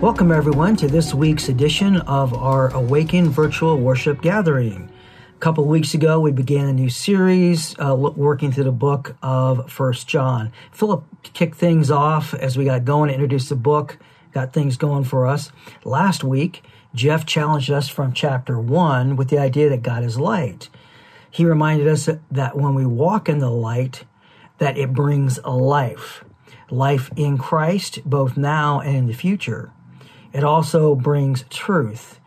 Welcome, everyone, to this week's edition of our Awaken Virtual Worship Gathering. A couple weeks ago, we began a new series uh, working through the book of First John. Philip kicked things off as we got going, introduced the book, got things going for us. Last week, Jeff challenged us from chapter 1 with the idea that God is light. He reminded us that when we walk in the light, that it brings a life. Life in Christ, both now and in the future. It also brings truth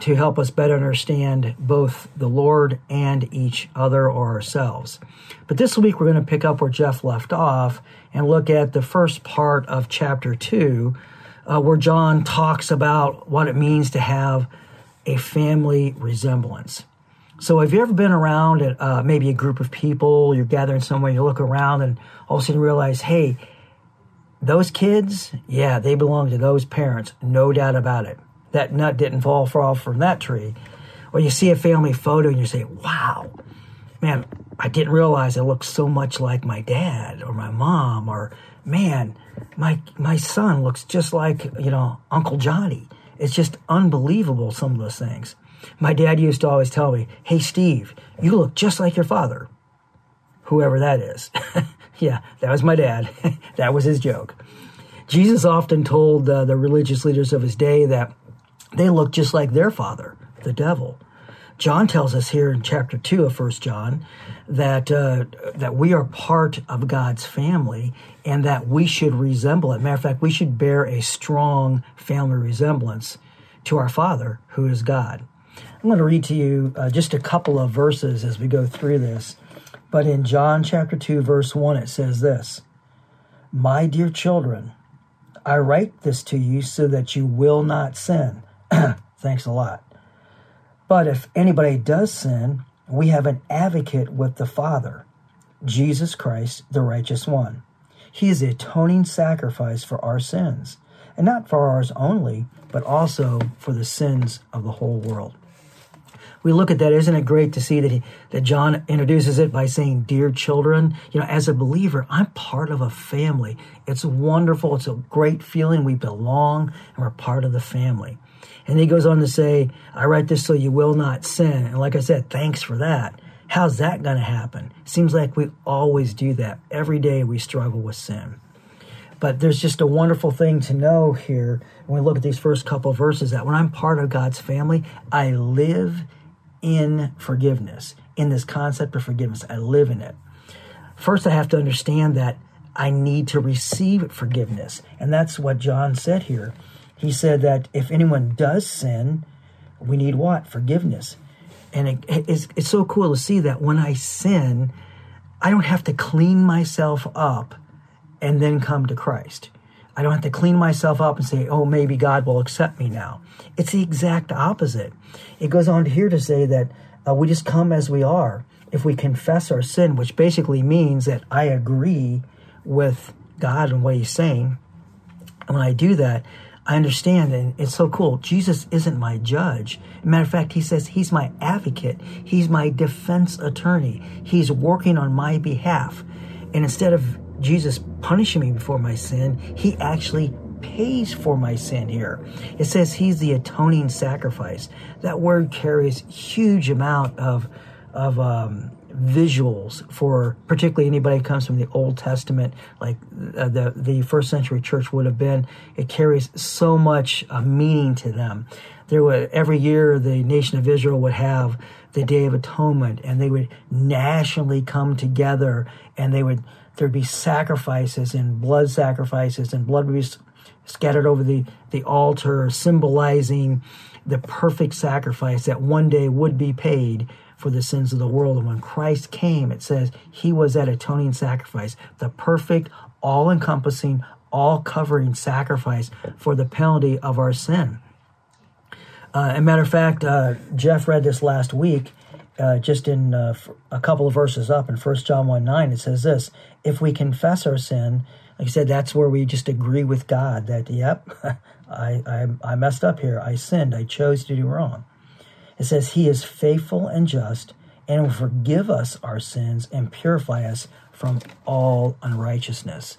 to help us better understand both the Lord and each other or ourselves. But this week we're going to pick up where Jeff left off and look at the first part of chapter 2, uh, where John talks about what it means to have a family resemblance. So, have you ever been around at uh, maybe a group of people, you're gathering somewhere, you look around and all of a sudden realize, hey, those kids, yeah, they belong to those parents, no doubt about it. That nut didn't fall off from that tree. Or you see a family photo and you say, wow, man, I didn't realize it looks so much like my dad or my mom, or man, my my son looks just like, you know, Uncle Johnny. It's just unbelievable, some of those things. My dad used to always tell me, Hey, Steve, you look just like your father, whoever that is. Yeah, that was my dad. that was his joke. Jesus often told uh, the religious leaders of his day that they looked just like their father, the devil. John tells us here in chapter 2 of First John that uh, that we are part of God's family and that we should resemble it. Matter of fact, we should bear a strong family resemblance to our Father, who is God. I'm going to read to you uh, just a couple of verses as we go through this. But in John chapter 2, verse 1, it says this My dear children, I write this to you so that you will not sin. Thanks a lot. But if anybody does sin, we have an advocate with the Father, Jesus Christ, the righteous one. He is the atoning sacrifice for our sins, and not for ours only, but also for the sins of the whole world we look at that, isn't it great to see that he, that John introduces it by saying, "Dear children," you know, as a believer, I'm part of a family. It's wonderful. It's a great feeling. We belong and we're part of the family. And he goes on to say, "I write this so you will not sin." And like I said, thanks for that. How's that going to happen? Seems like we always do that. Every day we struggle with sin. But there's just a wonderful thing to know here when we look at these first couple verses that when I'm part of God's family, I live in forgiveness, in this concept of forgiveness. I live in it. First, I have to understand that I need to receive forgiveness. And that's what John said here. He said that if anyone does sin, we need what? Forgiveness. And it, it's, it's so cool to see that when I sin, I don't have to clean myself up and then come to Christ. I don't have to clean myself up and say, oh, maybe God will accept me now. It's the exact opposite. It goes on here to say that uh, we just come as we are. If we confess our sin, which basically means that I agree with God and what He's saying, and when I do that, I understand, and it's so cool. Jesus isn't my judge. matter of fact, He says He's my advocate, He's my defense attorney. He's working on my behalf. And instead of Jesus punishing me before my sin, he actually pays for my sin here. It says he's the atoning sacrifice. That word carries huge amount of of um, visuals for particularly anybody who comes from the Old Testament, like uh, the the first century church would have been. It carries so much uh, meaning to them. There would every year the nation of Israel would have the Day of Atonement, and they would nationally come together, and they would there'd be sacrifices and blood sacrifices, and blood would be scattered over the, the altar, symbolizing the perfect sacrifice that one day would be paid for the sins of the world. And when Christ came, it says he was that atoning sacrifice, the perfect, all encompassing, all covering sacrifice for the penalty of our sin. Uh, a matter of fact, uh, Jeff read this last week, uh, just in uh, a couple of verses up in 1 John 1 9. It says this If we confess our sin, like I said, that's where we just agree with God that, yep, I, I, I messed up here. I sinned. I chose to do wrong. It says, He is faithful and just and will forgive us our sins and purify us from all unrighteousness.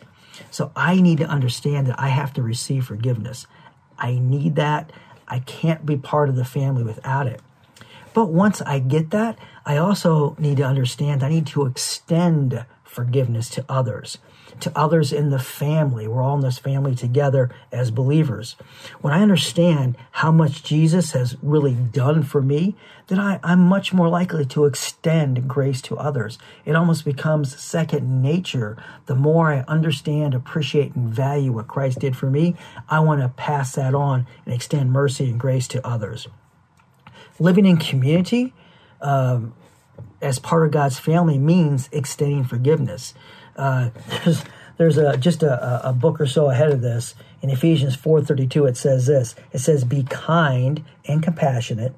So I need to understand that I have to receive forgiveness. I need that. I can't be part of the family without it. But once I get that, I also need to understand I need to extend forgiveness to others to others in the family. We're all in this family together as believers. When I understand how much Jesus has really done for me, then I, I'm much more likely to extend grace to others. It almost becomes second nature. The more I understand, appreciate, and value what Christ did for me, I want to pass that on and extend mercy and grace to others. Living in community, um, as part of God's family means extending forgiveness. Uh, there's there's a just a, a book or so ahead of this in Ephesians 4:32. It says this. It says, "Be kind and compassionate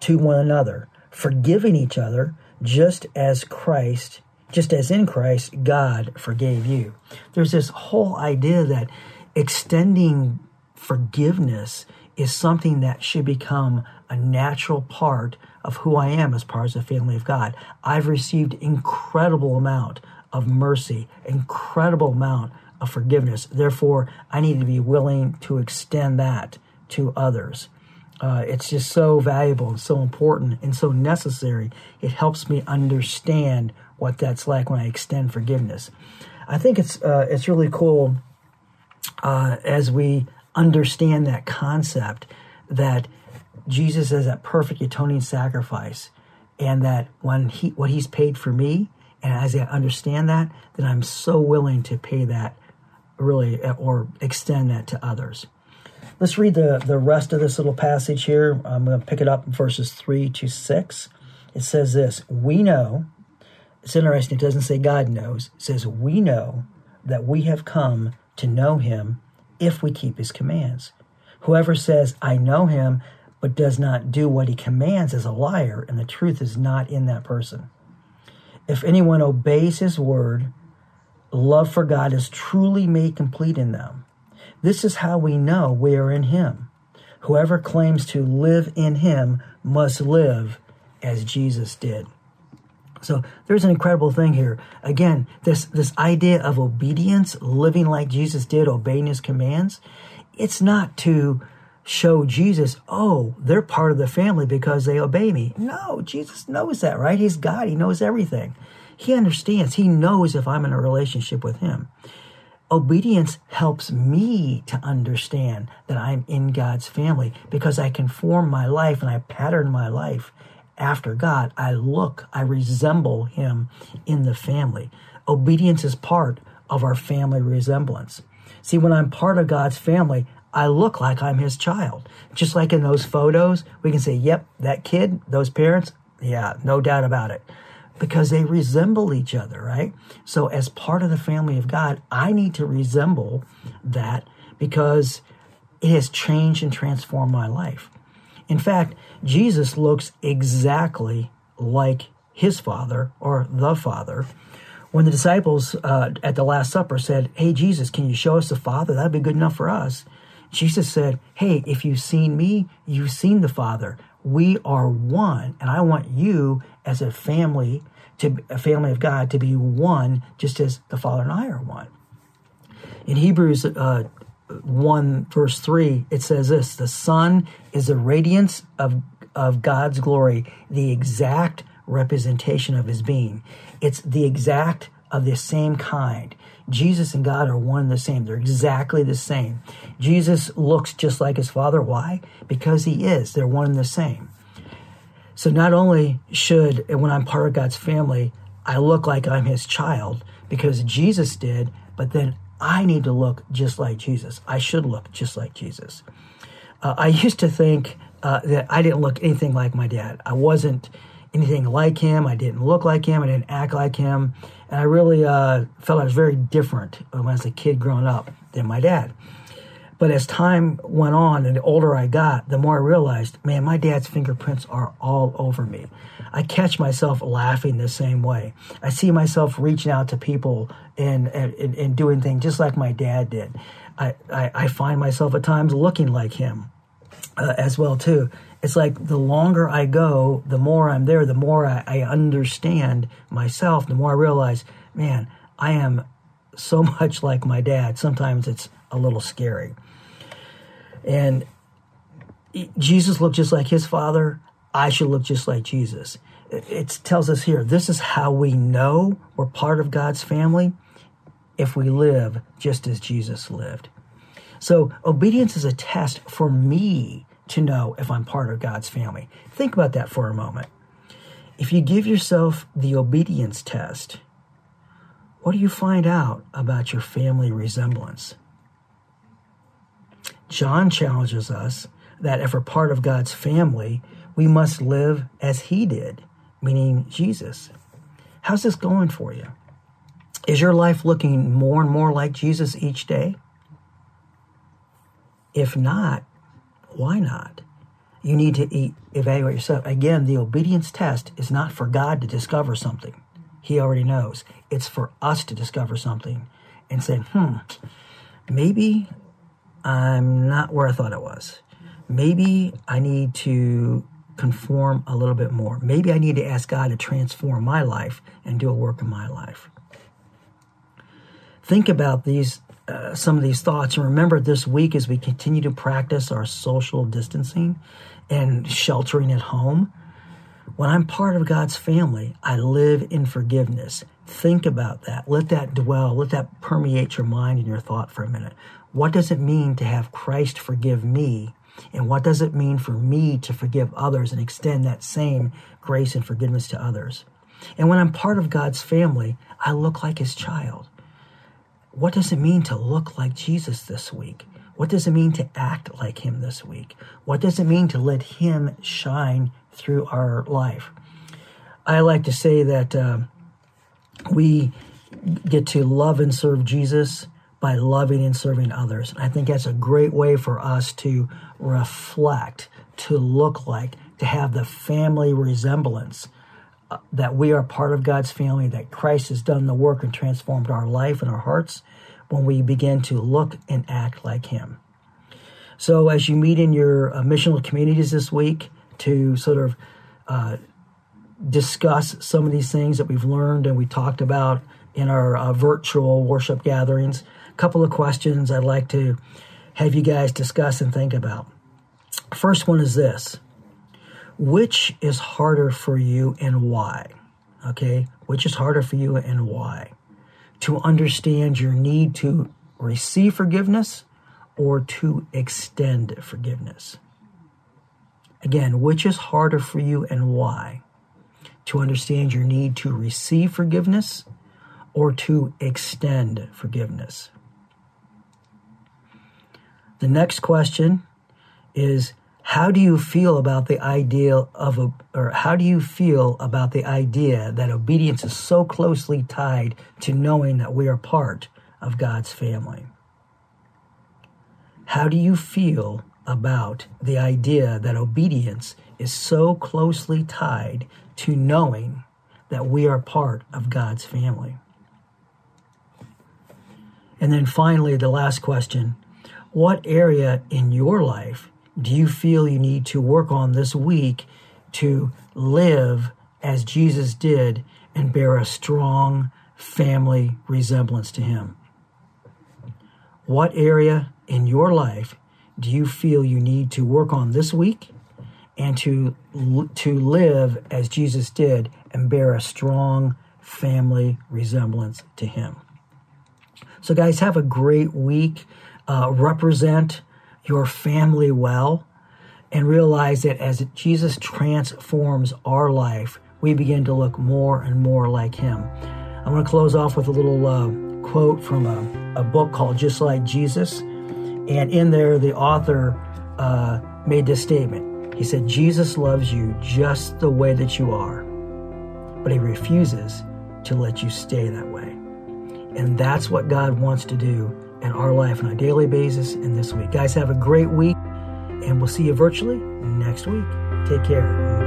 to one another, forgiving each other, just as Christ, just as in Christ God forgave you." There's this whole idea that extending forgiveness is something that should become a natural part of who I am as part of the family of God. I've received incredible amount of mercy, incredible amount of forgiveness. Therefore, I need to be willing to extend that to others. Uh, it's just so valuable and so important and so necessary. It helps me understand what that's like when I extend forgiveness. I think it's uh, it's really cool uh, as we understand that concept that Jesus is that perfect atoning sacrifice, and that when he what he's paid for me and as I understand that, then I'm so willing to pay that really eh, or extend that to others. Let's read the, the rest of this little passage here. I'm going to pick it up in verses 3 to 6. It says this We know, it's interesting, it doesn't say God knows, it says, We know that we have come to know him if we keep his commands. Whoever says, I know him, but does not do what he commands is a liar, and the truth is not in that person. If anyone obeys his word, love for God is truly made complete in them. This is how we know we are in him. Whoever claims to live in him must live as Jesus did. So there's an incredible thing here. Again, this this idea of obedience, living like Jesus did, obeying his commands, it's not to show Jesus, oh, they're part of the family because they obey me. No, Jesus knows that, right? He's God. He knows everything. He understands. He knows if I'm in a relationship with him. Obedience helps me to understand that I'm in God's family because I can form my life and I pattern my life after God. I look, I resemble him in the family. Obedience is part of our family resemblance. See, when I'm part of God's family, I look like I'm his child. Just like in those photos, we can say, yep, that kid, those parents, yeah, no doubt about it. Because they resemble each other, right? So, as part of the family of God, I need to resemble that because it has changed and transformed my life. In fact, Jesus looks exactly like his father or the father. When the disciples uh, at the Last Supper said, Hey, Jesus, can you show us the Father? That'd be good enough for us. Jesus said, Hey, if you've seen me, you've seen the Father. We are one. And I want you as a family, to a family of God, to be one, just as the Father and I are one. In Hebrews uh, 1, verse 3, it says this The Son is the radiance of, of God's glory, the exact representation of his being. It's the exact of the same kind. Jesus and God are one and the same. They're exactly the same. Jesus looks just like his father. Why? Because he is. They're one and the same. So not only should, when I'm part of God's family, I look like I'm his child because Jesus did, but then I need to look just like Jesus. I should look just like Jesus. Uh, I used to think uh, that I didn't look anything like my dad. I wasn't anything like him. I didn't look like him. I didn't act like him. And I really uh, felt I was very different when I was a kid growing up. than my dad. But as time went on and the older I got, the more I realized, man, my dad's fingerprints are all over me. I catch myself laughing the same way. I see myself reaching out to people and, and, and doing things just like my dad did. I, I, I find myself at times looking like him uh, as well too. It's like the longer I go, the more I'm there, the more I, I understand myself, the more I realize, man, I am so much like my dad. Sometimes it's a little scary. And Jesus looked just like his father. I should look just like Jesus. It tells us here this is how we know we're part of God's family if we live just as Jesus lived. So, obedience is a test for me to know if I'm part of God's family. Think about that for a moment. If you give yourself the obedience test, what do you find out about your family resemblance? John challenges us that if we're part of God's family, we must live as he did, meaning Jesus. How's this going for you? Is your life looking more and more like Jesus each day? If not, why not? You need to eat, evaluate yourself. Again, the obedience test is not for God to discover something. He already knows. It's for us to discover something and say, hmm, maybe I'm not where I thought I was. Maybe I need to conform a little bit more. Maybe I need to ask God to transform my life and do a work in my life. Think about these uh, some of these thoughts and remember this week as we continue to practice our social distancing and sheltering at home when i'm part of god's family i live in forgiveness think about that let that dwell let that permeate your mind and your thought for a minute what does it mean to have Christ forgive me? And what does it mean for me to forgive others and extend that same grace and forgiveness to others? And when I'm part of God's family, I look like his child. What does it mean to look like Jesus this week? What does it mean to act like him this week? What does it mean to let him shine through our life? I like to say that uh, we get to love and serve Jesus by loving and serving others. And I think that's a great way for us to reflect, to look like, to have the family resemblance that we are part of God's family, that Christ has done the work and transformed our life and our hearts when we begin to look and act like Him. So, as you meet in your uh, missional communities this week to sort of uh, discuss some of these things that we've learned and we talked about in our uh, virtual worship gatherings, a couple of questions I'd like to have you guys discuss and think about. First one is this Which is harder for you and why? Okay, which is harder for you and why? To understand your need to receive forgiveness or to extend forgiveness? Again, which is harder for you and why? To understand your need to receive forgiveness or to extend forgiveness? The next question is how do you feel about the idea of a, or how do you feel about the idea that obedience is so closely tied to knowing that we are part of God's family? How do you feel about the idea that obedience is so closely tied to knowing that we are part of God's family? And then finally, the last question what area in your life do you feel you need to work on this week to live as Jesus did and bear a strong family resemblance to Him? What area in your life do you feel you need to work on this week and to, to live as Jesus did and bear a strong family resemblance to Him? So, guys, have a great week uh, represent your family well and realize that as Jesus transforms our life, we begin to look more and more like Him. I want to close off with a little uh, quote from a, a, book called Just Like Jesus. And in there, the author uh, made this statement. He said, Jesus loves you just the way that you are, but He refuses to let you stay that way. And that's what God wants to do in our life on a daily basis and this week. Guys, have a great week, and we'll see you virtually next week. Take care.